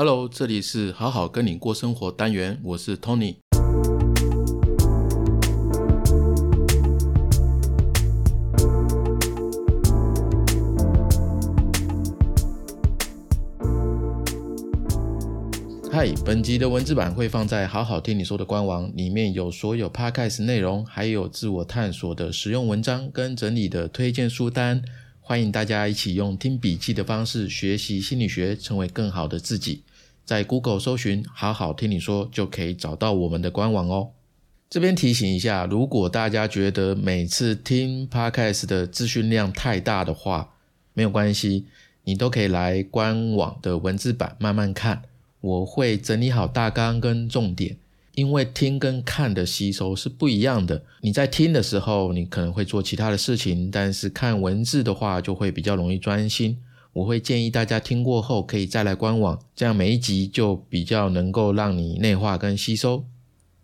Hello，这里是好好跟你过生活单元，我是 Tony。嗨，本集的文字版会放在好好听你说的官网，里面有所有 Podcast 内容，还有自我探索的实用文章跟整理的推荐书单。欢迎大家一起用听笔记的方式学习心理学，成为更好的自己。在 Google 搜寻“好好听你说”，就可以找到我们的官网哦。这边提醒一下，如果大家觉得每次听 Podcast 的资讯量太大的话，没有关系，你都可以来官网的文字版慢慢看，我会整理好大纲跟重点。因为听跟看的吸收是不一样的，你在听的时候，你可能会做其他的事情，但是看文字的话就会比较容易专心。我会建议大家听过后可以再来官网，这样每一集就比较能够让你内化跟吸收。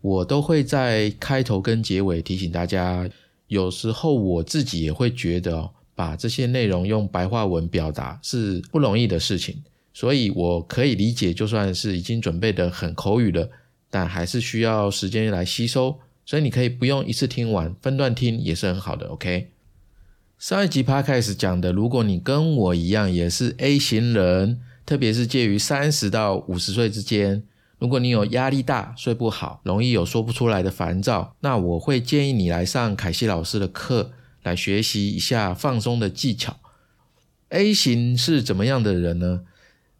我都会在开头跟结尾提醒大家，有时候我自己也会觉得哦，把这些内容用白话文表达是不容易的事情，所以我可以理解，就算是已经准备的很口语了。但还是需要时间来吸收，所以你可以不用一次听完，分段听也是很好的。OK，上一集 Podcast 讲的，如果你跟我一样也是 A 型人，特别是介于三十到五十岁之间，如果你有压力大、睡不好、容易有说不出来的烦躁，那我会建议你来上凯西老师的课，来学习一下放松的技巧。A 型是怎么样的人呢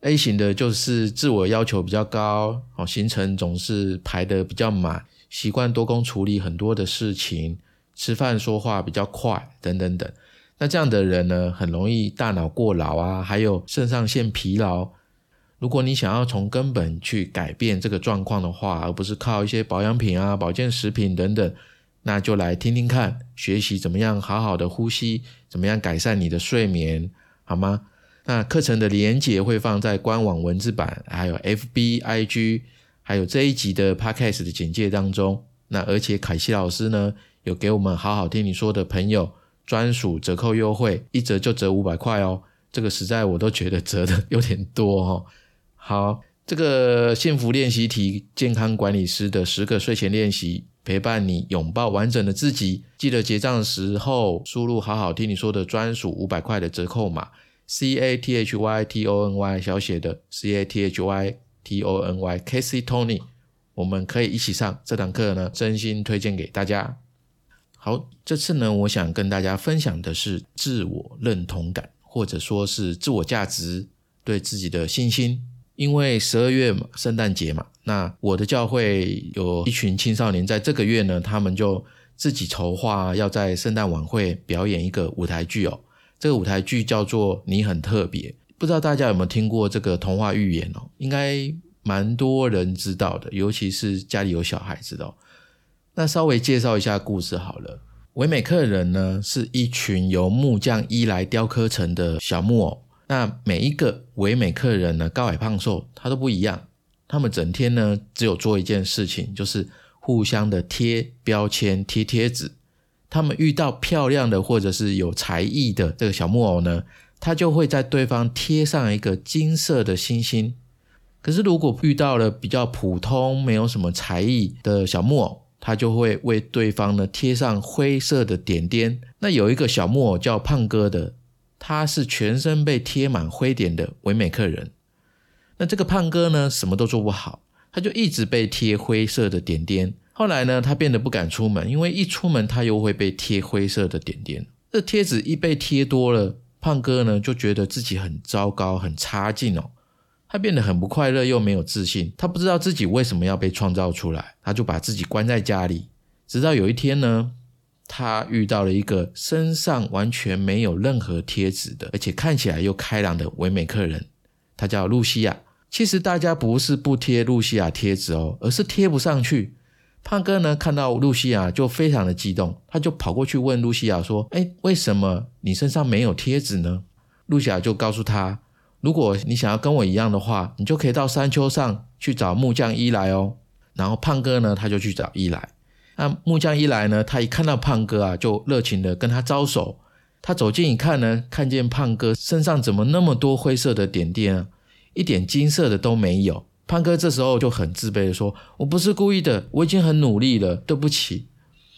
？A 型的就是自我要求比较高，哦，行程总是排得比较满，习惯多工处理很多的事情，吃饭说话比较快，等等等。那这样的人呢，很容易大脑过劳啊，还有肾上腺疲劳。如果你想要从根本去改变这个状况的话，而不是靠一些保养品啊、保健食品等等，那就来听听看，学习怎么样好好的呼吸，怎么样改善你的睡眠，好吗？那课程的连结会放在官网文字版，还有 FB、IG，还有这一集的 Podcast 的简介当中。那而且凯西老师呢，有给我们好好听你说的朋友专属折扣优惠，一折就折五百块哦。这个实在我都觉得折的 有点多哦。好，这个幸福练习题健康管理师的十个睡前练习，陪伴你拥抱完整的自己。记得结账时候输入好好听你说的专属五百块的折扣码。C A T H Y T O N Y 小写的 C A T H Y T O N Y Casey Tony，我们可以一起上这堂课呢，真心推荐给大家。好，这次呢，我想跟大家分享的是自我认同感，或者说是自我价值，对自己的信心。因为十二月嘛，圣诞节嘛，那我的教会有一群青少年，在这个月呢，他们就自己筹划要在圣诞晚会表演一个舞台剧哦。这个舞台剧叫做《你很特别》，不知道大家有没有听过这个童话寓言哦？应该蛮多人知道的，尤其是家里有小孩子的。那稍微介绍一下故事好了。唯美客人呢，是一群由木匠伊来雕刻成的小木偶。那每一个唯美客人呢，高矮胖瘦，他都不一样。他们整天呢，只有做一件事情，就是互相的贴标签、贴贴纸。他们遇到漂亮的或者是有才艺的这个小木偶呢，他就会在对方贴上一个金色的星星。可是如果遇到了比较普通、没有什么才艺的小木偶，他就会为对方呢贴上灰色的点点。那有一个小木偶叫胖哥的，他是全身被贴满灰点的唯美客人。那这个胖哥呢，什么都做不好，他就一直被贴灰色的点点。后来呢，他变得不敢出门，因为一出门他又会被贴灰色的点点。这贴纸一被贴多了，胖哥呢就觉得自己很糟糕、很差劲哦。他变得很不快乐，又没有自信。他不知道自己为什么要被创造出来，他就把自己关在家里。直到有一天呢，他遇到了一个身上完全没有任何贴纸的，而且看起来又开朗的唯美客人，他叫露西亚。其实大家不是不贴露西亚贴纸哦，而是贴不上去。胖哥呢，看到露西亚就非常的激动，他就跑过去问露西亚说：“哎，为什么你身上没有贴纸呢？”露西亚就告诉他：“如果你想要跟我一样的话，你就可以到山丘上去找木匠伊来哦。”然后胖哥呢，他就去找伊来。那木匠伊来呢，他一看到胖哥啊，就热情的跟他招手。他走近一看呢，看见胖哥身上怎么那么多灰色的点点啊？一点金色的都没有。胖哥这时候就很自卑的说：“我不是故意的，我已经很努力了，对不起。”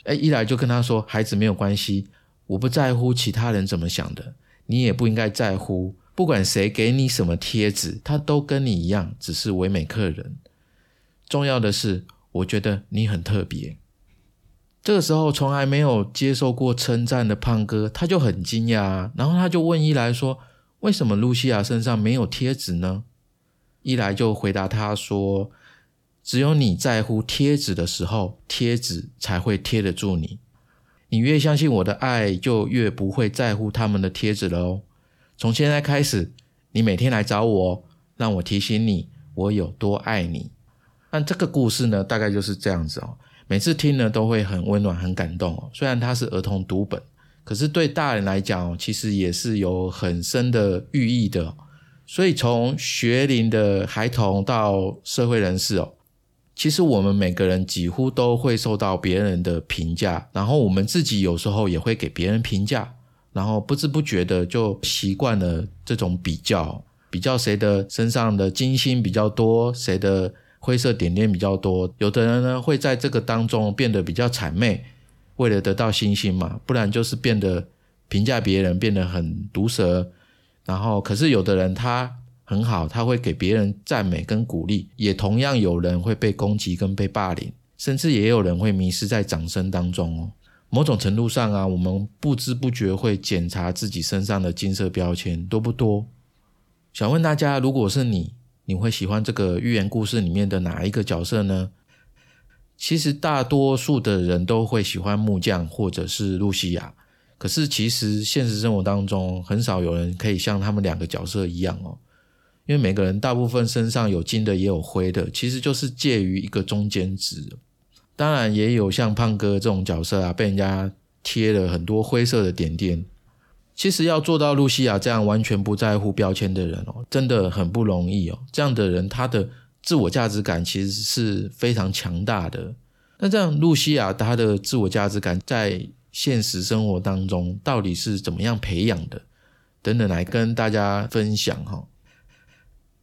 哎，一来就跟他说：“孩子没有关系，我不在乎其他人怎么想的，你也不应该在乎。不管谁给你什么贴纸，他都跟你一样，只是唯美客人。重要的是，我觉得你很特别。”这个时候，从来没有接受过称赞的胖哥，他就很惊讶，然后他就问一来说：“为什么露西亚身上没有贴纸呢？”一来就回答他说：“只有你在乎贴纸的时候，贴纸才会贴得住你。你越相信我的爱，就越不会在乎他们的贴纸了哦。从现在开始，你每天来找我，让我提醒你我有多爱你。”那这个故事呢，大概就是这样子哦。每次听呢都会很温暖、很感动哦。虽然它是儿童读本，可是对大人来讲哦，其实也是有很深的寓意的。所以从学龄的孩童到社会人士哦，其实我们每个人几乎都会受到别人的评价，然后我们自己有时候也会给别人评价，然后不知不觉的就习惯了这种比较，比较谁的身上的金星比较多，谁的。灰色点点比较多，有的人呢会在这个当中变得比较谄媚，为了得到星星嘛，不然就是变得评价别人变得很毒舌。然后，可是有的人他很好，他会给别人赞美跟鼓励，也同样有人会被攻击跟被霸凌，甚至也有人会迷失在掌声当中哦。某种程度上啊，我们不知不觉会检查自己身上的金色标签多不多。想问大家，如果是你？你会喜欢这个寓言故事里面的哪一个角色呢？其实大多数的人都会喜欢木匠或者是露西亚，可是其实现实生活当中很少有人可以像他们两个角色一样哦，因为每个人大部分身上有金的也有灰的，其实就是介于一个中间值。当然也有像胖哥这种角色啊，被人家贴了很多灰色的点点。其实要做到露西亚这样完全不在乎标签的人哦，真的很不容易哦。这样的人，他的自我价值感其实是非常强大的。那这样，露西亚她的自我价值感在现实生活当中到底是怎么样培养的？等等，来跟大家分享哈。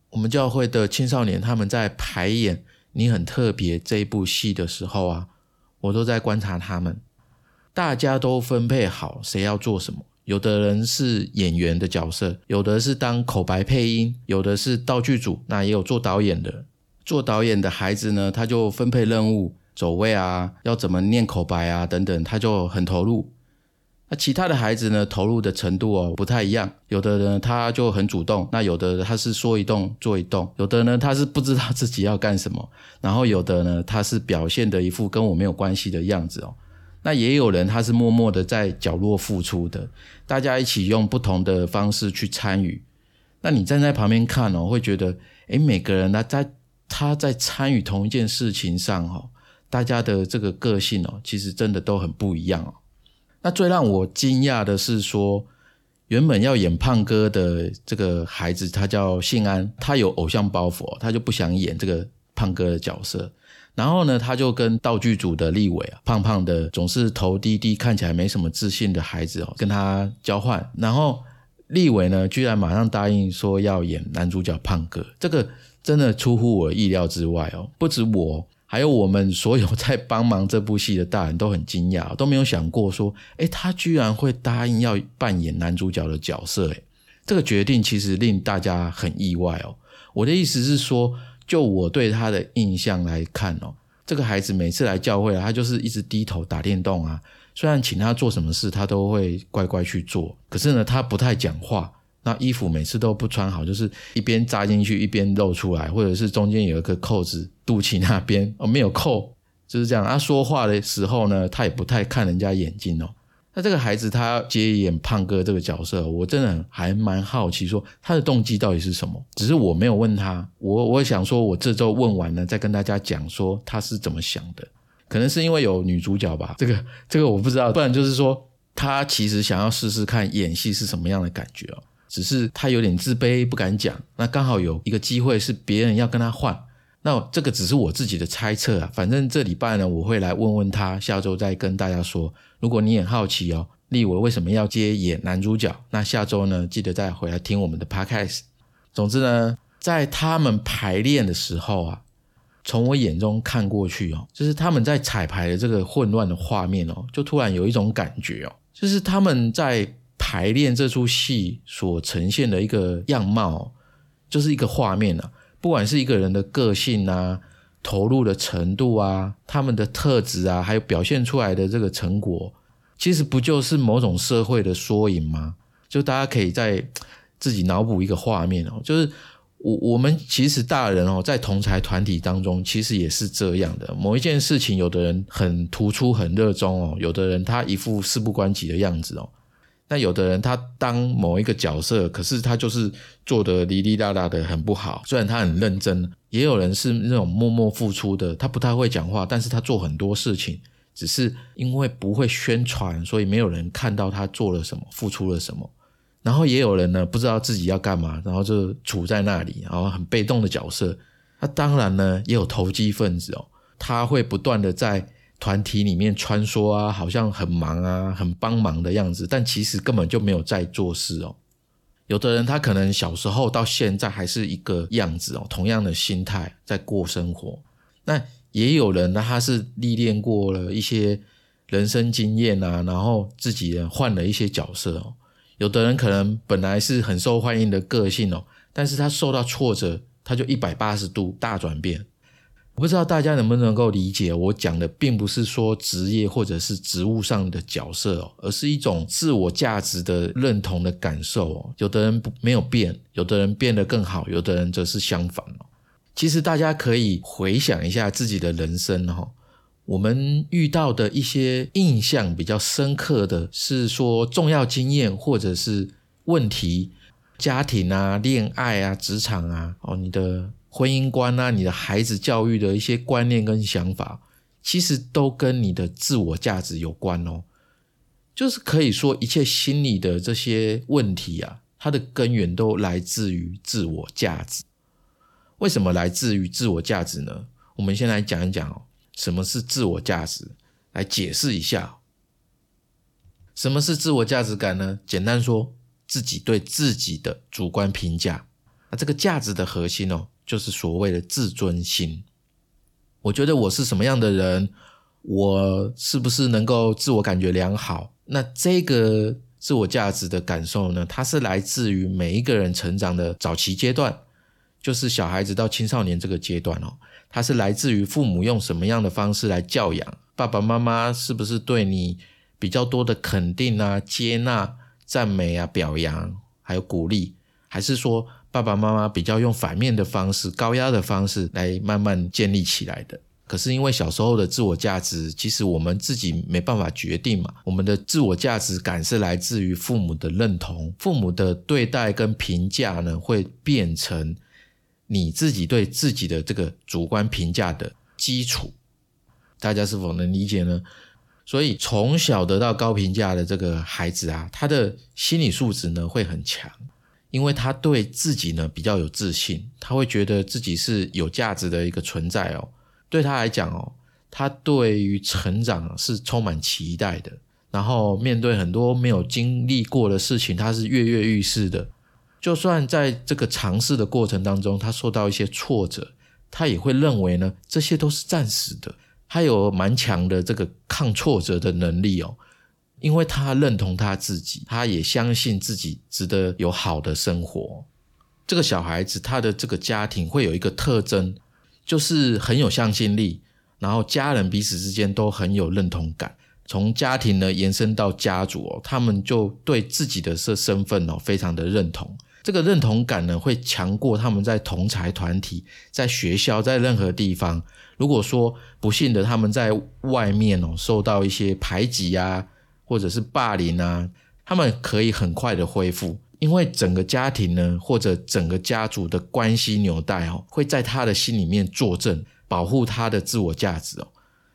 我们教会的青少年他们在排演《你很特别》这一部戏的时候啊，我都在观察他们，大家都分配好谁要做什么。有的人是演员的角色，有的是当口白配音，有的是道具组，那也有做导演的。做导演的孩子呢，他就分配任务、走位啊，要怎么念口白啊等等，他就很投入。那其他的孩子呢，投入的程度哦不太一样。有的人他就很主动，那有的他是说一动做一动，有的呢他是不知道自己要干什么，然后有的呢他是表现的一副跟我没有关系的样子哦。那也有人他是默默的在角落付出的，大家一起用不同的方式去参与。那你站在旁边看哦，会觉得，诶，每个人他在他在参与同一件事情上哦，大家的这个个性哦，其实真的都很不一样哦。那最让我惊讶的是说，原本要演胖哥的这个孩子，他叫信安，他有偶像包袱，他就不想演这个胖哥的角色。然后呢，他就跟道具组的立伟啊，胖胖的，总是头低低，看起来没什么自信的孩子哦，跟他交换。然后立伟呢，居然马上答应说要演男主角胖哥，这个真的出乎我意料之外哦。不止我，还有我们所有在帮忙这部戏的大人都很惊讶，都没有想过说，诶，他居然会答应要扮演男主角的角色，诶，这个决定其实令大家很意外哦。我的意思是说。就我对他的印象来看哦，这个孩子每次来教会啊，他就是一直低头打电动啊。虽然请他做什么事，他都会乖乖去做，可是呢，他不太讲话。那衣服每次都不穿好，就是一边扎进去一边露出来，或者是中间有一个扣子，肚脐那边 哦没有扣，就是这样。他说话的时候呢，他也不太看人家眼睛哦。那这个孩子他接演胖哥这个角色，我真的还蛮好奇，说他的动机到底是什么？只是我没有问他，我我想说，我这周问完了再跟大家讲说他是怎么想的。可能是因为有女主角吧，这个这个我不知道，不然就是说他其实想要试试看演戏是什么样的感觉哦，只是他有点自卑不敢讲。那刚好有一个机会是别人要跟他换，那这个只是我自己的猜测啊。反正这礼拜呢，我会来问问他，下周再跟大家说。如果你很好奇哦，立伟为什么要接演男主角？那下周呢，记得再回来听我们的 podcast。总之呢，在他们排练的时候啊，从我眼中看过去哦，就是他们在彩排的这个混乱的画面哦，就突然有一种感觉哦，就是他们在排练这出戏所呈现的一个样貌，就是一个画面啊，不管是一个人的个性啊。投入的程度啊，他们的特质啊，还有表现出来的这个成果，其实不就是某种社会的缩影吗？就大家可以在 自己脑补一个画面哦，就是我我们其实大人哦，在同才团体当中，其实也是这样的。某一件事情，有的人很突出、很热衷哦，有的人他一副事不关己的样子哦。那有的人他当某一个角色，可是他就是做的哩哩啦啦的很不好。虽然他很认真，也有人是那种默默付出的，他不太会讲话，但是他做很多事情，只是因为不会宣传，所以没有人看到他做了什么，付出了什么。然后也有人呢，不知道自己要干嘛，然后就处在那里，然后很被动的角色。那当然呢，也有投机分子哦，他会不断的在。团体里面穿梭啊，好像很忙啊，很帮忙的样子，但其实根本就没有在做事哦。有的人他可能小时候到现在还是一个样子哦，同样的心态在过生活。那也有人呢，他是历练过了一些人生经验啊，然后自己换了一些角色哦。有的人可能本来是很受欢迎的个性哦，但是他受到挫折，他就一百八十度大转变。我不知道大家能不能够理解，我讲的并不是说职业或者是职务上的角色哦，而是一种自我价值的认同的感受哦。有的人不没有变，有的人变得更好，有的人则是相反哦。其实大家可以回想一下自己的人生哈，我们遇到的一些印象比较深刻的是说重要经验或者是问题，家庭啊、恋爱啊、职场啊，哦，你的。婚姻观啊，你的孩子教育的一些观念跟想法，其实都跟你的自我价值有关哦。就是可以说，一切心理的这些问题啊，它的根源都来自于自我价值。为什么来自于自我价值呢？我们先来讲一讲哦，什么是自我价值？来解释一下，什么是自我价值感呢？简单说，自己对自己的主观评价。那这个价值的核心哦。就是所谓的自尊心。我觉得我是什么样的人，我是不是能够自我感觉良好？那这个自我价值的感受呢？它是来自于每一个人成长的早期阶段，就是小孩子到青少年这个阶段哦。它是来自于父母用什么样的方式来教养，爸爸妈妈是不是对你比较多的肯定啊、接纳、赞美啊、表扬，还有鼓励，还是说？爸爸妈妈比较用反面的方式、高压的方式来慢慢建立起来的。可是因为小时候的自我价值，其实我们自己没办法决定嘛。我们的自我价值感是来自于父母的认同，父母的对待跟评价呢，会变成你自己对自己的这个主观评价的基础。大家是否能理解呢？所以从小得到高评价的这个孩子啊，他的心理素质呢会很强。因为他对自己呢比较有自信，他会觉得自己是有价值的一个存在哦。对他来讲哦，他对于成长是充满期待的。然后面对很多没有经历过的事情，他是跃跃欲试的。就算在这个尝试的过程当中，他受到一些挫折，他也会认为呢这些都是暂时的。他有蛮强的这个抗挫折的能力哦。因为他认同他自己，他也相信自己值得有好的生活。这个小孩子他的这个家庭会有一个特征，就是很有向心力，然后家人彼此之间都很有认同感。从家庭呢延伸到家族哦，他们就对自己的这身份哦非常的认同。这个认同感呢会强过他们在同才团体、在学校、在任何地方。如果说不幸的他们在外面哦受到一些排挤啊。或者是霸凌啊，他们可以很快的恢复，因为整个家庭呢，或者整个家族的关系纽带哦，会在他的心里面作证，保护他的自我价值哦。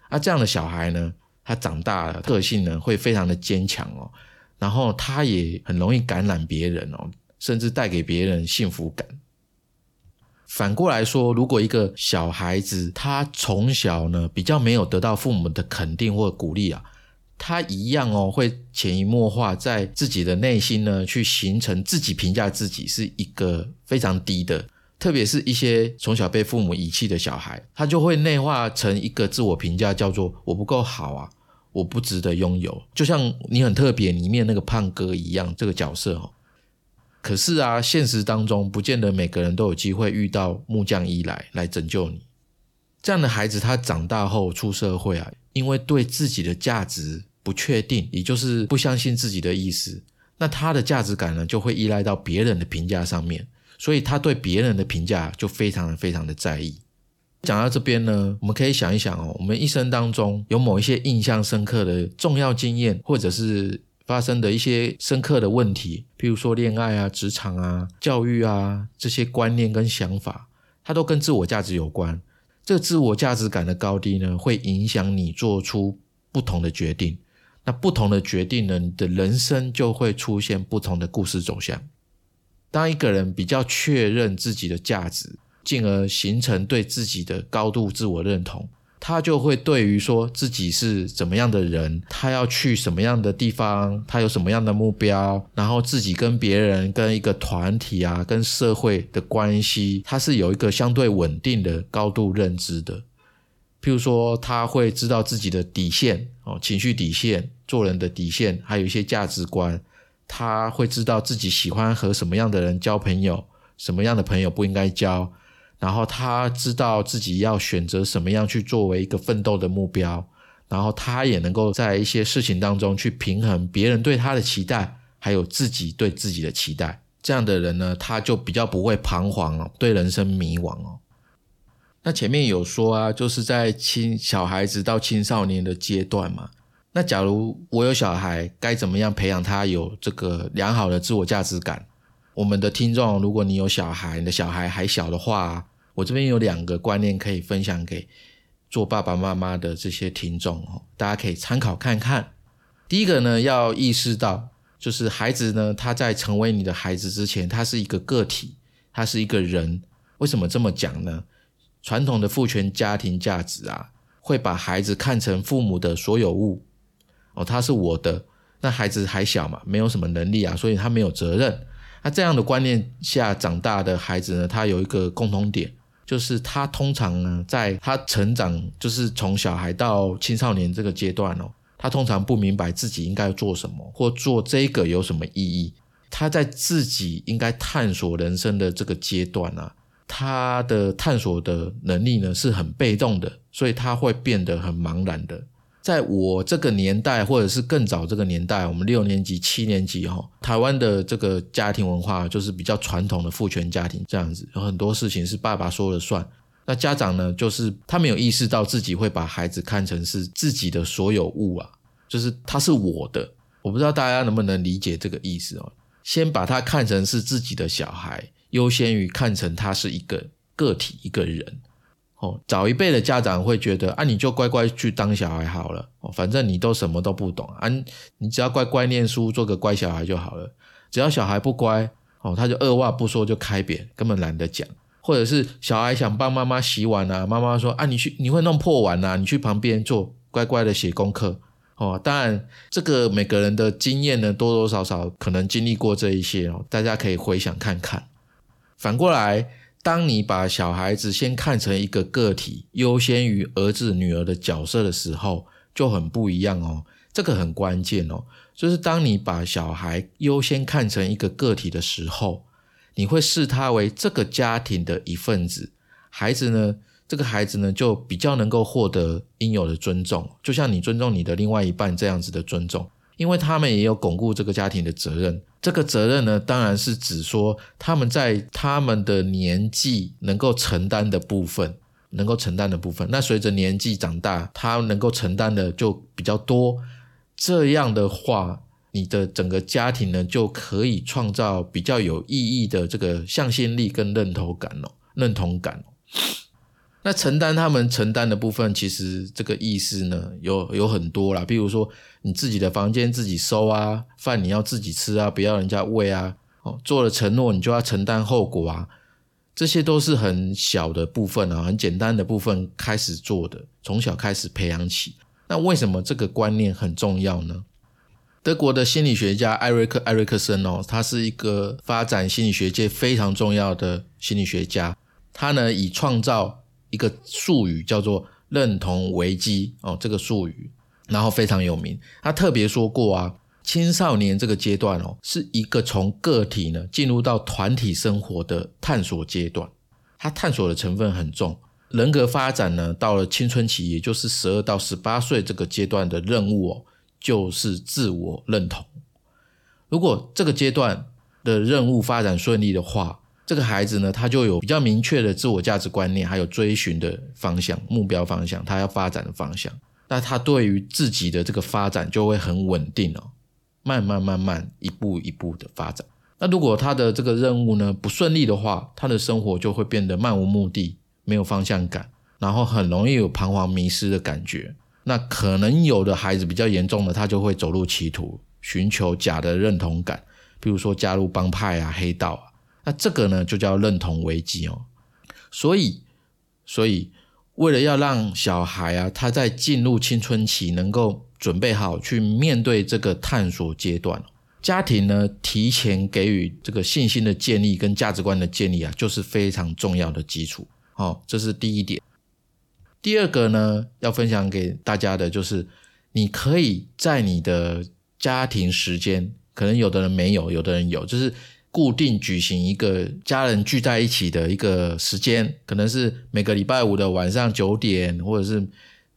啊，这样的小孩呢，他长大了，个性呢会非常的坚强哦，然后他也很容易感染别人哦，甚至带给别人幸福感。反过来说，如果一个小孩子他从小呢比较没有得到父母的肯定或鼓励啊。他一样哦，会潜移默化在自己的内心呢，去形成自己评价自己是一个非常低的，特别是一些从小被父母遗弃的小孩，他就会内化成一个自我评价，叫做“我不够好啊，我不值得拥有”。就像你很特别里面那个胖哥一样，这个角色哦。可是啊，现实当中不见得每个人都有机会遇到木匠一来来拯救你。这样的孩子，他长大后出社会啊，因为对自己的价值不确定，也就是不相信自己的意思，那他的价值感呢，就会依赖到别人的评价上面，所以他对别人的评价就非常非常的在意。讲到这边呢，我们可以想一想哦，我们一生当中有某一些印象深刻的重要经验，或者是发生的一些深刻的问题，譬如说恋爱啊、职场啊、教育啊这些观念跟想法，它都跟自我价值有关。这自我价值感的高低呢，会影响你做出不同的决定。那不同的决定呢，你的人生就会出现不同的故事走向。当一个人比较确认自己的价值，进而形成对自己的高度自我认同。他就会对于说自己是怎么样的人，他要去什么样的地方，他有什么样的目标，然后自己跟别人、跟一个团体啊、跟社会的关系，他是有一个相对稳定的高度认知的。譬如说，他会知道自己的底线哦，情绪底线、做人的底线，还有一些价值观。他会知道自己喜欢和什么样的人交朋友，什么样的朋友不应该交。然后他知道自己要选择什么样去作为一个奋斗的目标，然后他也能够在一些事情当中去平衡别人对他的期待，还有自己对自己的期待。这样的人呢，他就比较不会彷徨哦，对人生迷惘哦。那前面有说啊，就是在青小孩子到青少年的阶段嘛。那假如我有小孩，该怎么样培养他有这个良好的自我价值感？我们的听众，如果你有小孩，你的小孩还小的话，我这边有两个观念可以分享给做爸爸妈妈的这些听众哦，大家可以参考看看。第一个呢，要意识到，就是孩子呢，他在成为你的孩子之前，他是一个个体，他是一个人。为什么这么讲呢？传统的父权家庭价值啊，会把孩子看成父母的所有物哦，他是我的。那孩子还小嘛，没有什么能力啊，所以他没有责任。那这样的观念下长大的孩子呢，他有一个共同点，就是他通常呢，在他成长，就是从小孩到青少年这个阶段哦，他通常不明白自己应该做什么，或做这个有什么意义。他在自己应该探索人生的这个阶段啊，他的探索的能力呢是很被动的，所以他会变得很茫然的。在我这个年代，或者是更早这个年代，我们六年级、七年级哈，台湾的这个家庭文化就是比较传统的父权家庭，这样子有很多事情是爸爸说了算。那家长呢，就是他没有意识到自己会把孩子看成是自己的所有物啊，就是他是我的。我不知道大家能不能理解这个意思哦。先把他看成是自己的小孩，优先于看成他是一个个体、一个人。哦，早一辈的家长会觉得啊，你就乖乖去当小孩好了，哦，反正你都什么都不懂啊，你只要乖乖念书，做个乖小孩就好了。只要小孩不乖，哦，他就二话不说就开扁，根本懒得讲。或者是小孩想帮妈妈洗碗啊，妈妈说啊，你去你会弄破碗啊，你去旁边做，乖乖的写功课。哦，当然这个每个人的经验呢，多多少少可能经历过这一些哦，大家可以回想看看。反过来。当你把小孩子先看成一个个体，优先于儿子女儿的角色的时候，就很不一样哦。这个很关键哦，就是当你把小孩优先看成一个个体的时候，你会视他为这个家庭的一份子。孩子呢，这个孩子呢，就比较能够获得应有的尊重，就像你尊重你的另外一半这样子的尊重。因为他们也有巩固这个家庭的责任，这个责任呢，当然是指说他们在他们的年纪能够承担的部分，能够承担的部分。那随着年纪长大，他能够承担的就比较多。这样的话，你的整个家庭呢，就可以创造比较有意义的这个向心力跟认同感哦，认同感。那承担他们承担的部分，其实这个意思呢，有有很多啦。比如说，你自己的房间自己收啊，饭你要自己吃啊，不要人家喂啊。哦，做了承诺，你就要承担后果啊。这些都是很小的部分啊，很简单的部分开始做的，从小开始培养起。那为什么这个观念很重要呢？德国的心理学家艾瑞克·艾瑞克森哦，他是一个发展心理学界非常重要的心理学家。他呢，以创造一个术语叫做“认同危机”哦，这个术语，然后非常有名。他特别说过啊，青少年这个阶段哦，是一个从个体呢进入到团体生活的探索阶段。他探索的成分很重。人格发展呢，到了青春期，也就是十二到十八岁这个阶段的任务哦。就是自我认同。如果这个阶段的任务发展顺利的话，这个孩子呢，他就有比较明确的自我价值观念，还有追寻的方向、目标方向，他要发展的方向。那他对于自己的这个发展就会很稳定哦，慢慢慢慢一步一步的发展。那如果他的这个任务呢不顺利的话，他的生活就会变得漫无目的，没有方向感，然后很容易有彷徨迷失的感觉。那可能有的孩子比较严重的，他就会走入歧途，寻求假的认同感，比如说加入帮派啊、黑道啊。那这个呢，就叫认同危机哦。所以，所以为了要让小孩啊，他在进入青春期能够准备好去面对这个探索阶段，家庭呢提前给予这个信心的建立跟价值观的建立啊，就是非常重要的基础。哦，这是第一点。第二个呢，要分享给大家的就是，你可以在你的家庭时间，可能有的人没有，有的人有，就是固定举行一个家人聚在一起的一个时间，可能是每个礼拜五的晚上九点，或者是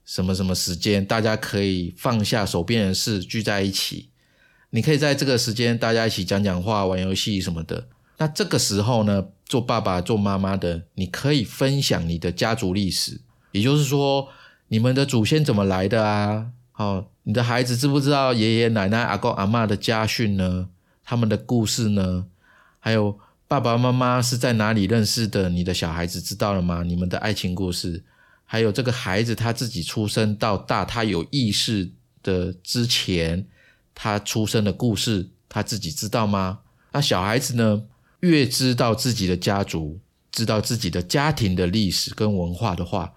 什么什么时间，大家可以放下手边的事聚在一起。你可以在这个时间大家一起讲讲话、玩游戏什么的。那这个时候呢，做爸爸、做妈妈的，你可以分享你的家族历史。也就是说，你们的祖先怎么来的啊？哦，你的孩子知不知道爷爷奶奶、阿公阿妈的家训呢？他们的故事呢？还有爸爸妈妈是在哪里认识的？你的小孩子知道了吗？你们的爱情故事，还有这个孩子他自己出生到大，他有意识的之前，他出生的故事，他自己知道吗？那小孩子呢？越知道自己的家族，知道自己的家庭的历史跟文化的话。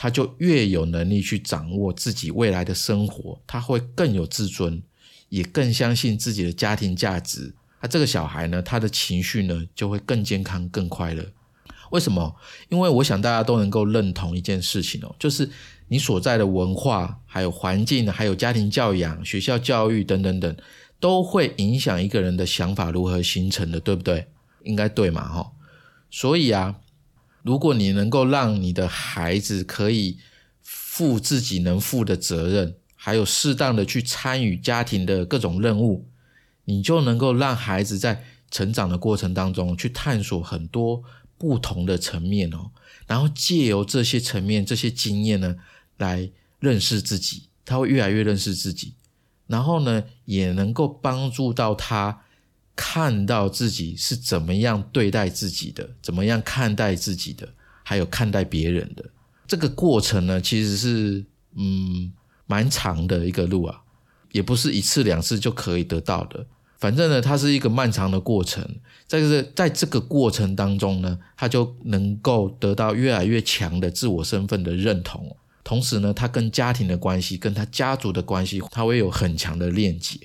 他就越有能力去掌握自己未来的生活，他会更有自尊，也更相信自己的家庭价值。那这个小孩呢，他的情绪呢就会更健康、更快乐。为什么？因为我想大家都能够认同一件事情哦，就是你所在的文化、还有环境、还有家庭教养、学校教育等等等，都会影响一个人的想法如何形成的，对不对？应该对嘛？哈，所以啊。如果你能够让你的孩子可以负自己能负的责任，还有适当的去参与家庭的各种任务，你就能够让孩子在成长的过程当中去探索很多不同的层面哦，然后借由这些层面、这些经验呢，来认识自己，他会越来越认识自己，然后呢，也能够帮助到他。看到自己是怎么样对待自己的，怎么样看待自己的，还有看待别人的这个过程呢？其实是嗯蛮长的一个路啊，也不是一次两次就可以得到的。反正呢，它是一个漫长的过程。在这在这个过程当中呢，他就能够得到越来越强的自我身份的认同，同时呢，他跟家庭的关系，跟他家族的关系，他会有很强的链接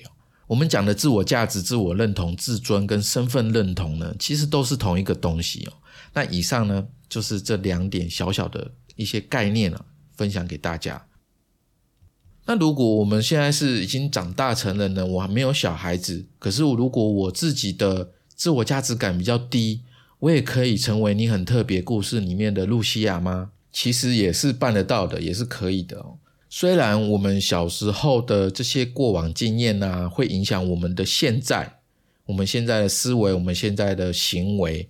我们讲的自我价值、自我认同、自尊跟身份认同呢，其实都是同一个东西哦。那以上呢，就是这两点小小的一些概念啊，分享给大家。那如果我们现在是已经长大成人了，我还没有小孩子，可是如果我自己的自我价值感比较低，我也可以成为你很特别故事里面的露西亚吗？其实也是办得到的，也是可以的哦。虽然我们小时候的这些过往经验呐，会影响我们的现在，我们现在的思维，我们现在的行为，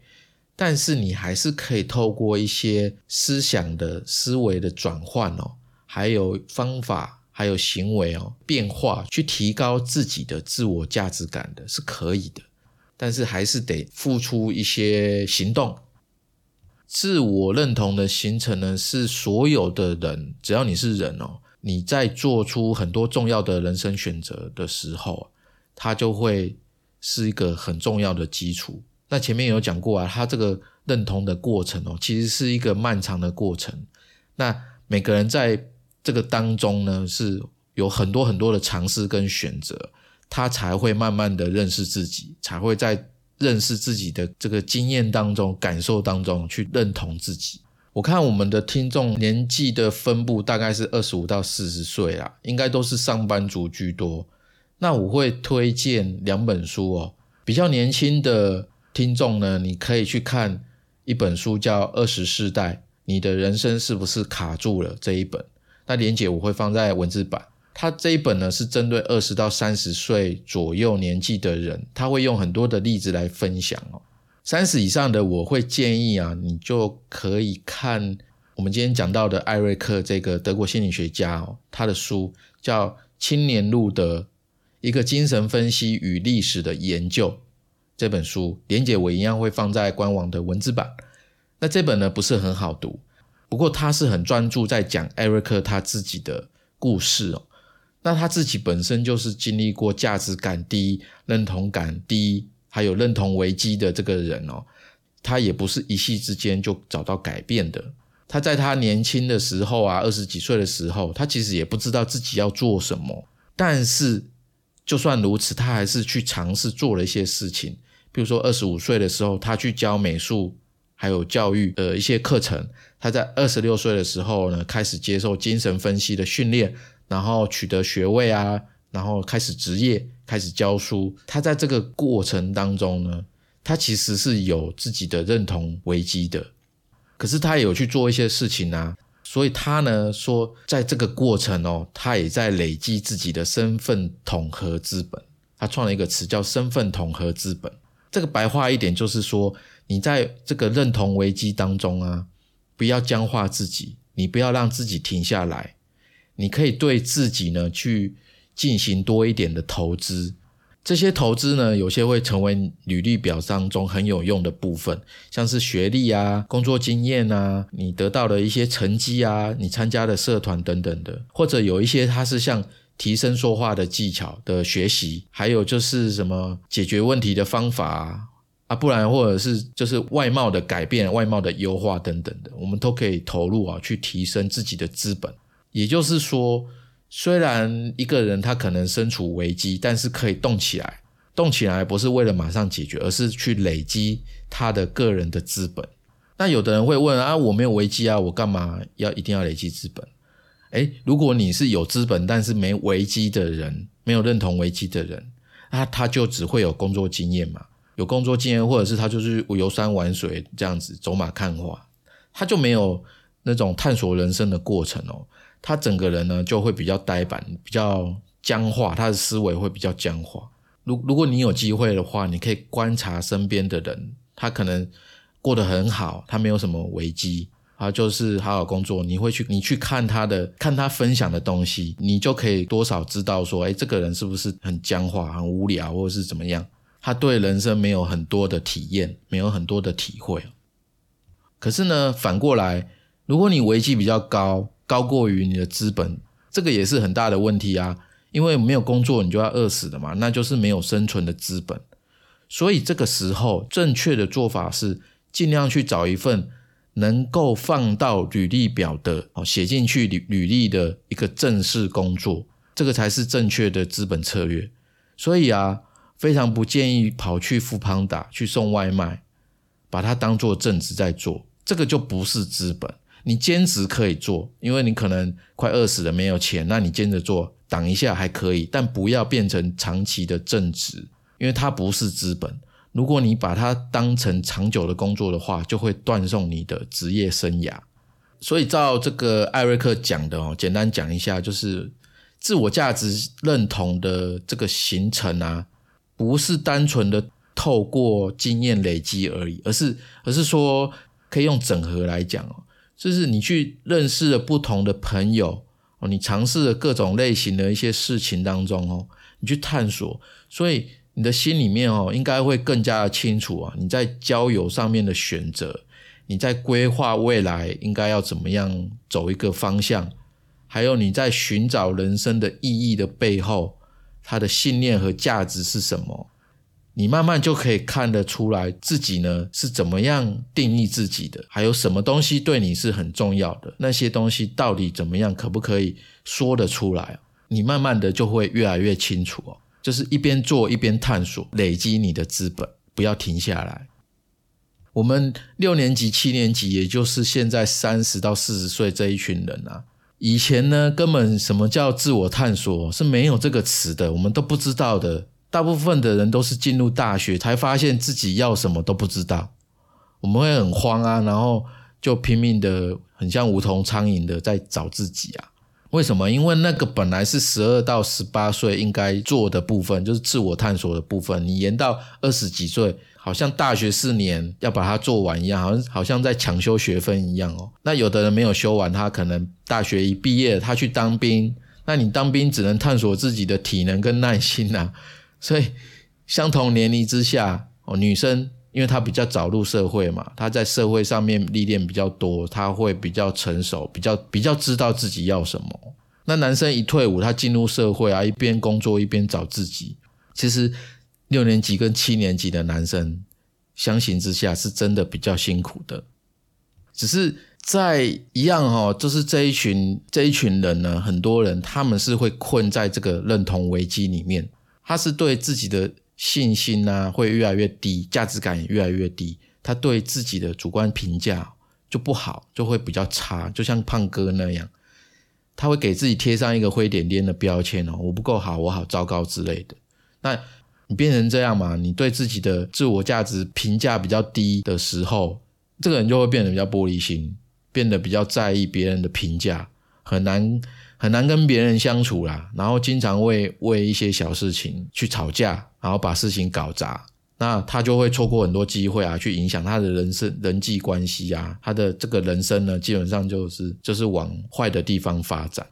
但是你还是可以透过一些思想的思维的转换哦，还有方法，还有行为哦变化，去提高自己的自我价值感的，是可以的。但是还是得付出一些行动。自我认同的形成呢，是所有的人，只要你是人哦。你在做出很多重要的人生选择的时候，它就会是一个很重要的基础。那前面有讲过啊，它这个认同的过程哦，其实是一个漫长的过程。那每个人在这个当中呢，是有很多很多的尝试跟选择，他才会慢慢的认识自己，才会在认识自己的这个经验当中、感受当中去认同自己。我看我们的听众年纪的分布大概是二十五到四十岁啦，应该都是上班族居多。那我会推荐两本书哦，比较年轻的听众呢，你可以去看一本书叫《二十世代》，你的人生是不是卡住了？这一本，那连结我会放在文字版。它这一本呢是针对二十到三十岁左右年纪的人，他会用很多的例子来分享哦。三十以上的我会建议啊，你就可以看我们今天讲到的艾瑞克这个德国心理学家哦，他的书叫《青年路的》。一个精神分析与历史的研究这本书，连结我一样会放在官网的文字版。那这本呢不是很好读，不过他是很专注在讲艾瑞克他自己的故事哦。那他自己本身就是经历过价值感低、认同感低，还有认同危机的这个人哦。他也不是一夕之间就找到改变的。他在他年轻的时候啊，二十几岁的时候，他其实也不知道自己要做什么，但是。就算如此，他还是去尝试做了一些事情。比如说，二十五岁的时候，他去教美术还有教育的一些课程。他在二十六岁的时候呢，开始接受精神分析的训练，然后取得学位啊，然后开始职业，开始教书。他在这个过程当中呢，他其实是有自己的认同危机的，可是他也有去做一些事情啊。所以他呢说，在这个过程哦，他也在累积自己的身份统合资本。他创了一个词叫“身份统合资本”。这个白话一点就是说，你在这个认同危机当中啊，不要僵化自己，你不要让自己停下来，你可以对自己呢去进行多一点的投资。这些投资呢，有些会成为履历表当中很有用的部分，像是学历啊、工作经验啊、你得到的一些成绩啊、你参加的社团等等的，或者有一些它是像提升说话的技巧的学习，还有就是什么解决问题的方法啊，不然或者是就是外貌的改变、外貌的优化等等的，我们都可以投入啊，去提升自己的资本。也就是说。虽然一个人他可能身处危机，但是可以动起来。动起来不是为了马上解决，而是去累积他的个人的资本。那有的人会问啊，我没有危机啊，我干嘛要一定要累积资本？诶，如果你是有资本但是没危机的人，没有认同危机的人，那他就只会有工作经验嘛？有工作经验，或者是他就是游山玩水这样子走马看花，他就没有那种探索人生的过程哦。他整个人呢就会比较呆板，比较僵化，他的思维会比较僵化。如如果你有机会的话，你可以观察身边的人，他可能过得很好，他没有什么危机，他就是好好工作。你会去，你去看他的，看他分享的东西，你就可以多少知道说，哎，这个人是不是很僵化、很无聊，或者是怎么样？他对人生没有很多的体验，没有很多的体会。可是呢，反过来，如果你危机比较高，高过于你的资本，这个也是很大的问题啊！因为没有工作，你就要饿死的嘛，那就是没有生存的资本。所以这个时候，正确的做法是尽量去找一份能够放到履历表的哦，写进去履履历的一个正式工作，这个才是正确的资本策略。所以啊，非常不建议跑去富邦打去送外卖，把它当做正职在做，这个就不是资本。你兼职可以做，因为你可能快饿死了没有钱，那你兼着做挡一下还可以，但不要变成长期的正职，因为它不是资本。如果你把它当成长久的工作的话，就会断送你的职业生涯。所以照这个艾瑞克讲的哦，简单讲一下，就是自我价值认同的这个形成啊，不是单纯的透过经验累积而已，而是而是说可以用整合来讲哦。就是你去认识了不同的朋友哦，你尝试了各种类型的一些事情当中哦，你去探索，所以你的心里面哦，应该会更加的清楚啊。你在交友上面的选择，你在规划未来应该要怎么样走一个方向，还有你在寻找人生的意义的背后，他的信念和价值是什么？你慢慢就可以看得出来自己呢是怎么样定义自己的，还有什么东西对你是很重要的，那些东西到底怎么样，可不可以说得出来？你慢慢的就会越来越清楚哦。就是一边做一边探索，累积你的资本，不要停下来。我们六年级、七年级，也就是现在三十到四十岁这一群人啊，以前呢根本什么叫自我探索是没有这个词的，我们都不知道的。大部分的人都是进入大学才发现自己要什么都不知道，我们会很慌啊，然后就拼命的，很像无头苍蝇的在找自己啊。为什么？因为那个本来是十二到十八岁应该做的部分，就是自我探索的部分，你延到二十几岁，好像大学四年要把它做完一样，好像好像在抢修学分一样哦。那有的人没有修完，他可能大学一毕业，他去当兵，那你当兵只能探索自己的体能跟耐心呐。所以，相同年龄之下，哦，女生因为她比较早入社会嘛，她在社会上面历练比较多，她会比较成熟，比较比较知道自己要什么。那男生一退伍，他进入社会啊，一边工作一边找自己。其实六年级跟七年级的男生相形之下，是真的比较辛苦的。只是在一样哈，就是这一群这一群人呢，很多人他们是会困在这个认同危机里面。他是对自己的信心呢会越来越低，价值感也越来越低，他对自己的主观评价就不好，就会比较差，就像胖哥那样，他会给自己贴上一个灰点点的标签哦，我不够好，我好糟糕之类的。那你变成这样嘛？你对自己的自我价值评价比较低的时候，这个人就会变得比较玻璃心，变得比较在意别人的评价，很难。很难跟别人相处啦，然后经常为为一些小事情去吵架，然后把事情搞砸，那他就会错过很多机会啊，去影响他的人生人际关系啊，他的这个人生呢，基本上就是就是往坏的地方发展。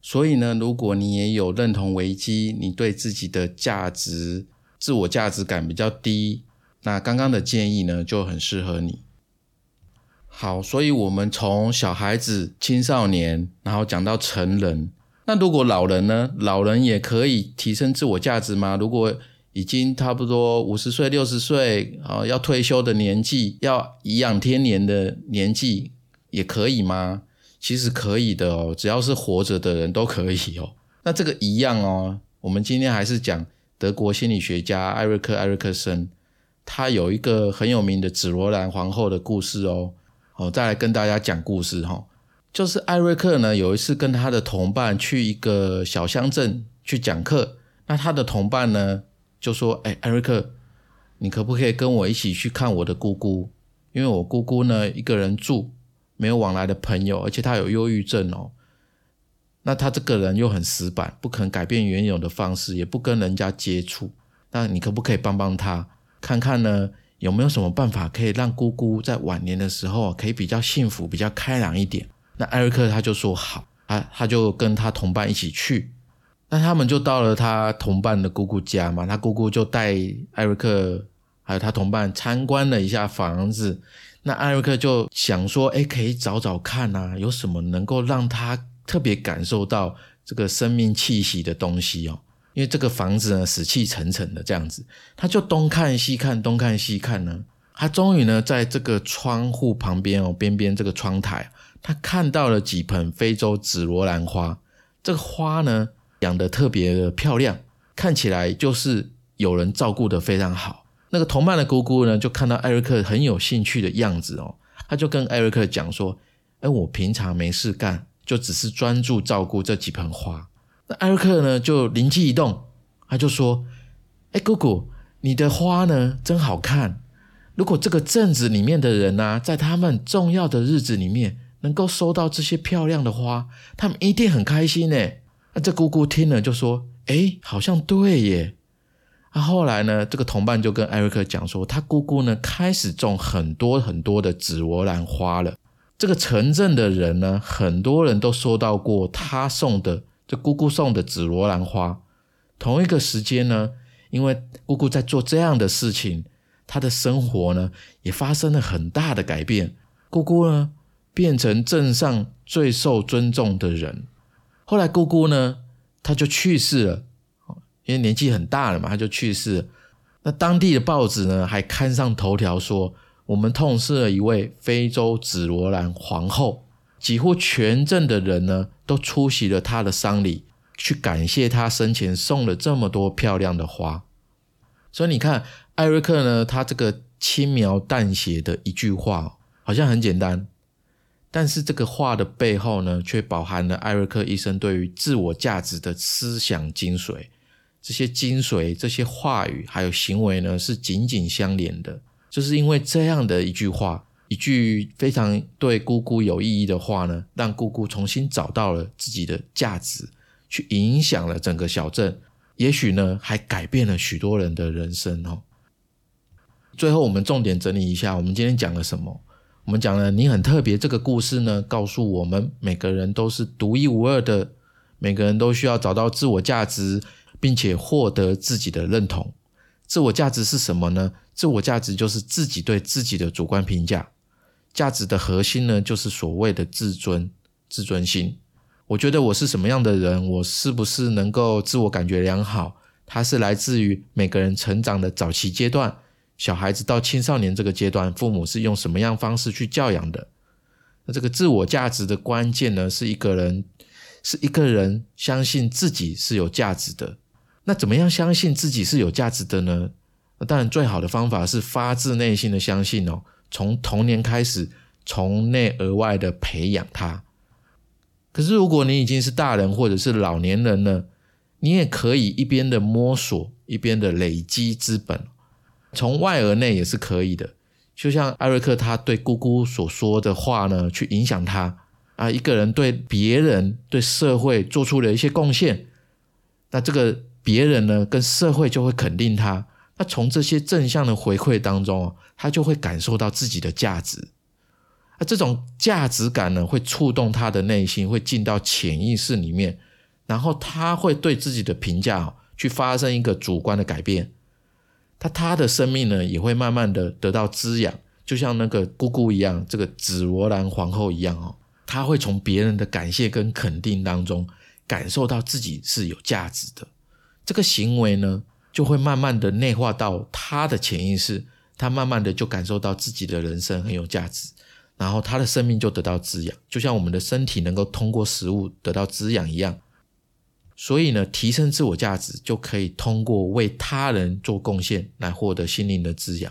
所以呢，如果你也有认同危机，你对自己的价值、自我价值感比较低，那刚刚的建议呢，就很适合你。好，所以我们从小孩子、青少年，然后讲到成人。那如果老人呢？老人也可以提升自我价值吗？如果已经差不多五十岁、六十岁啊，要退休的年纪，要颐养天年的年纪，也可以吗？其实可以的哦，只要是活着的人都可以哦。那这个一样哦。我们今天还是讲德国心理学家艾瑞克·艾瑞克森，他有一个很有名的紫罗兰皇后的故事哦。我再来跟大家讲故事哈，就是艾瑞克呢有一次跟他的同伴去一个小乡镇去讲课，那他的同伴呢就说：“哎，艾瑞克，你可不可以跟我一起去看我的姑姑？因为我姑姑呢一个人住，没有往来的朋友，而且她有忧郁症哦。那他这个人又很死板，不肯改变原有的方式，也不跟人家接触。那你可不可以帮帮他，看看呢？”有没有什么办法可以让姑姑在晚年的时候可以比较幸福、比较开朗一点？那艾瑞克他就说好，他他就跟他同伴一起去。那他们就到了他同伴的姑姑家嘛，他姑姑就带艾瑞克还有他同伴参观了一下房子。那艾瑞克就想说，哎，可以找找看啊，有什么能够让他特别感受到这个生命气息的东西哦。因为这个房子呢，死气沉沉的这样子，他就东看西看，东看西看呢，他终于呢，在这个窗户旁边哦，边边这个窗台，他看到了几盆非洲紫罗兰花。这个花呢，养的特别的漂亮，看起来就是有人照顾的非常好。那个同伴的姑姑呢，就看到艾瑞克很有兴趣的样子哦，他就跟艾瑞克讲说：“哎，我平常没事干，就只是专注照顾这几盆花。”那艾瑞克呢，就灵机一动，他就说：“哎，姑姑，你的花呢真好看。如果这个镇子里面的人呢，在他们重要的日子里面能够收到这些漂亮的花，他们一定很开心呢。”那这姑姑听了就说：“哎，好像对耶。”那后来呢，这个同伴就跟艾瑞克讲说，他姑姑呢开始种很多很多的紫罗兰花了。这个城镇的人呢，很多人都收到过他送的。这姑姑送的紫罗兰花，同一个时间呢，因为姑姑在做这样的事情，她的生活呢也发生了很大的改变。姑姑呢变成镇上最受尊重的人。后来姑姑呢，她就去世了，因为年纪很大了嘛，她就去世。那当地的报纸呢还刊上头条说，我们痛失了一位非洲紫罗兰皇后。几乎全镇的人呢，都出席了她的丧礼，去感谢她生前送了这么多漂亮的花。所以你看，艾瑞克呢，他这个轻描淡写的一句话，好像很简单，但是这个话的背后呢，却饱含了艾瑞克一生对于自我价值的思想精髓。这些精髓、这些话语还有行为呢，是紧紧相连的。就是因为这样的一句话，一句非常对姑姑有意义的话呢，让姑姑重新找到了自己的价值，去影响了整个小镇。也许呢，还改变了许多人的人生哦。最后，我们重点整理一下，我们今天讲了什么？我们讲了你很特别这个故事呢，告诉我们每个人都是独一无二的，每个人都需要找到自我价值。并且获得自己的认同。自我价值是什么呢？自我价值就是自己对自己的主观评价。价值的核心呢，就是所谓的自尊、自尊心。我觉得我是什么样的人，我是不是能够自我感觉良好？它是来自于每个人成长的早期阶段，小孩子到青少年这个阶段，父母是用什么样方式去教养的？那这个自我价值的关键呢，是一个人是一个人相信自己是有价值的。那怎么样相信自己是有价值的呢？当然，最好的方法是发自内心的相信哦。从童年开始，从内而外的培养他。可是，如果你已经是大人或者是老年人了，你也可以一边的摸索，一边的累积资本，从外而内也是可以的。就像艾瑞克他对姑姑所说的话呢，去影响他啊。一个人对别人、对社会做出了一些贡献，那这个。别人呢，跟社会就会肯定他。那从这些正向的回馈当中他就会感受到自己的价值。那这种价值感呢，会触动他的内心，会进到潜意识里面，然后他会对自己的评价去发生一个主观的改变。他他的生命呢，也会慢慢的得到滋养，就像那个姑姑一样，这个紫罗兰皇后一样哦，他会从别人的感谢跟肯定当中，感受到自己是有价值的。这个行为呢，就会慢慢的内化到他的潜意识，他慢慢的就感受到自己的人生很有价值，然后他的生命就得到滋养，就像我们的身体能够通过食物得到滋养一样。所以呢，提升自我价值就可以通过为他人做贡献来获得心灵的滋养。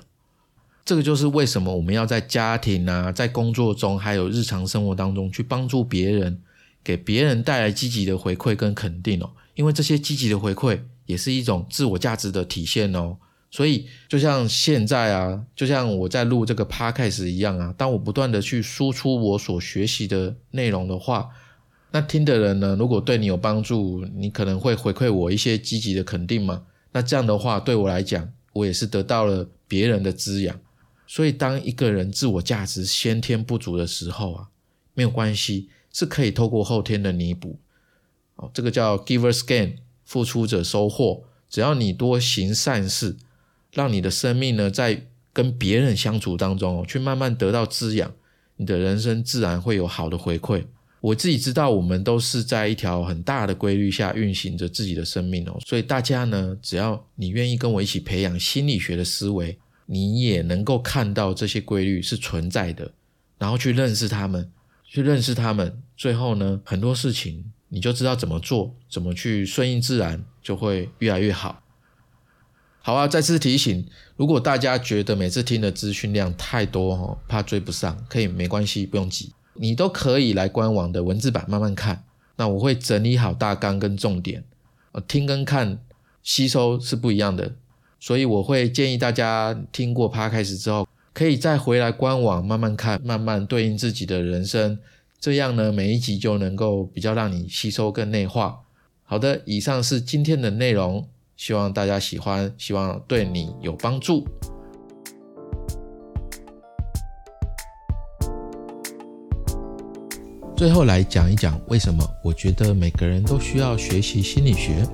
这个就是为什么我们要在家庭啊，在工作中，还有日常生活当中去帮助别人，给别人带来积极的回馈跟肯定哦。因为这些积极的回馈也是一种自我价值的体现哦，所以就像现在啊，就像我在录这个 podcast 一样啊，当我不断的去输出我所学习的内容的话，那听的人呢，如果对你有帮助，你可能会回馈我一些积极的肯定嘛。那这样的话，对我来讲，我也是得到了别人的滋养。所以，当一个人自我价值先天不足的时候啊，没有关系，是可以透过后天的弥补。哦，这个叫 Giver's Gain，付出者收获。只要你多行善事，让你的生命呢，在跟别人相处当中哦，去慢慢得到滋养，你的人生自然会有好的回馈。我自己知道，我们都是在一条很大的规律下运行着自己的生命哦。所以大家呢，只要你愿意跟我一起培养心理学的思维，你也能够看到这些规律是存在的，然后去认识他们，去认识他们，最后呢，很多事情。你就知道怎么做，怎么去顺应自然，就会越来越好。好啊，再次提醒，如果大家觉得每次听的资讯量太多哦，怕追不上，可以没关系，不用急，你都可以来官网的文字版慢慢看。那我会整理好大纲跟重点，听跟看吸收是不一样的，所以我会建议大家听过趴开始之后，可以再回来官网慢慢看，慢慢对应自己的人生。这样呢，每一集就能够比较让你吸收更内化。好的，以上是今天的内容，希望大家喜欢，希望对你有帮助。最后来讲一讲，为什么我觉得每个人都需要学习心理学？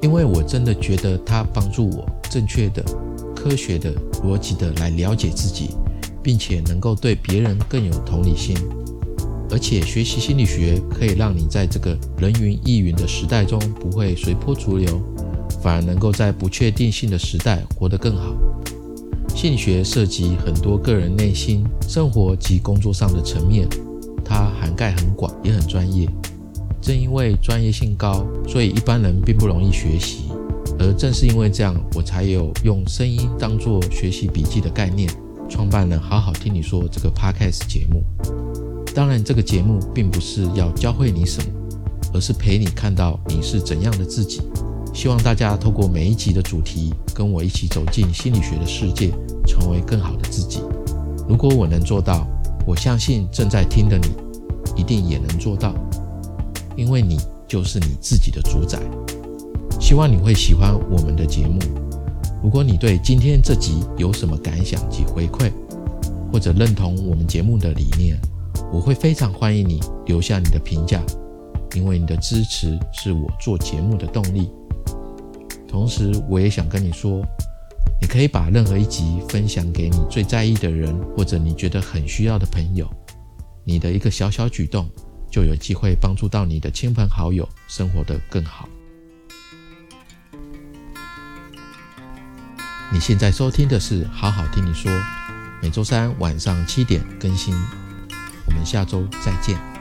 因为我真的觉得它帮助我正确的、科学的、逻辑的来了解自己，并且能够对别人更有同理心。而且学习心理学可以让你在这个人云亦云的时代中不会随波逐流，反而能够在不确定性的时代活得更好。心理学涉及很多个人内心、生活及工作上的层面，它涵盖很广，也很专业。正因为专业性高，所以一般人并不容易学习。而正是因为这样，我才有用声音当做学习笔记的概念，创办了好好听你说这个 podcast 节目。当然，这个节目并不是要教会你什么，而是陪你看到你是怎样的自己。希望大家透过每一集的主题，跟我一起走进心理学的世界，成为更好的自己。如果我能做到，我相信正在听的你一定也能做到。因为你就是你自己的主宰。希望你会喜欢我们的节目。如果你对今天这集有什么感想及回馈，或者认同我们节目的理念，我会非常欢迎你留下你的评价，因为你的支持是我做节目的动力。同时，我也想跟你说，你可以把任何一集分享给你最在意的人，或者你觉得很需要的朋友。你的一个小小举动。就有机会帮助到你的亲朋好友生活得更好。你现在收听的是《好好听你说》，每周三晚上七点更新。我们下周再见。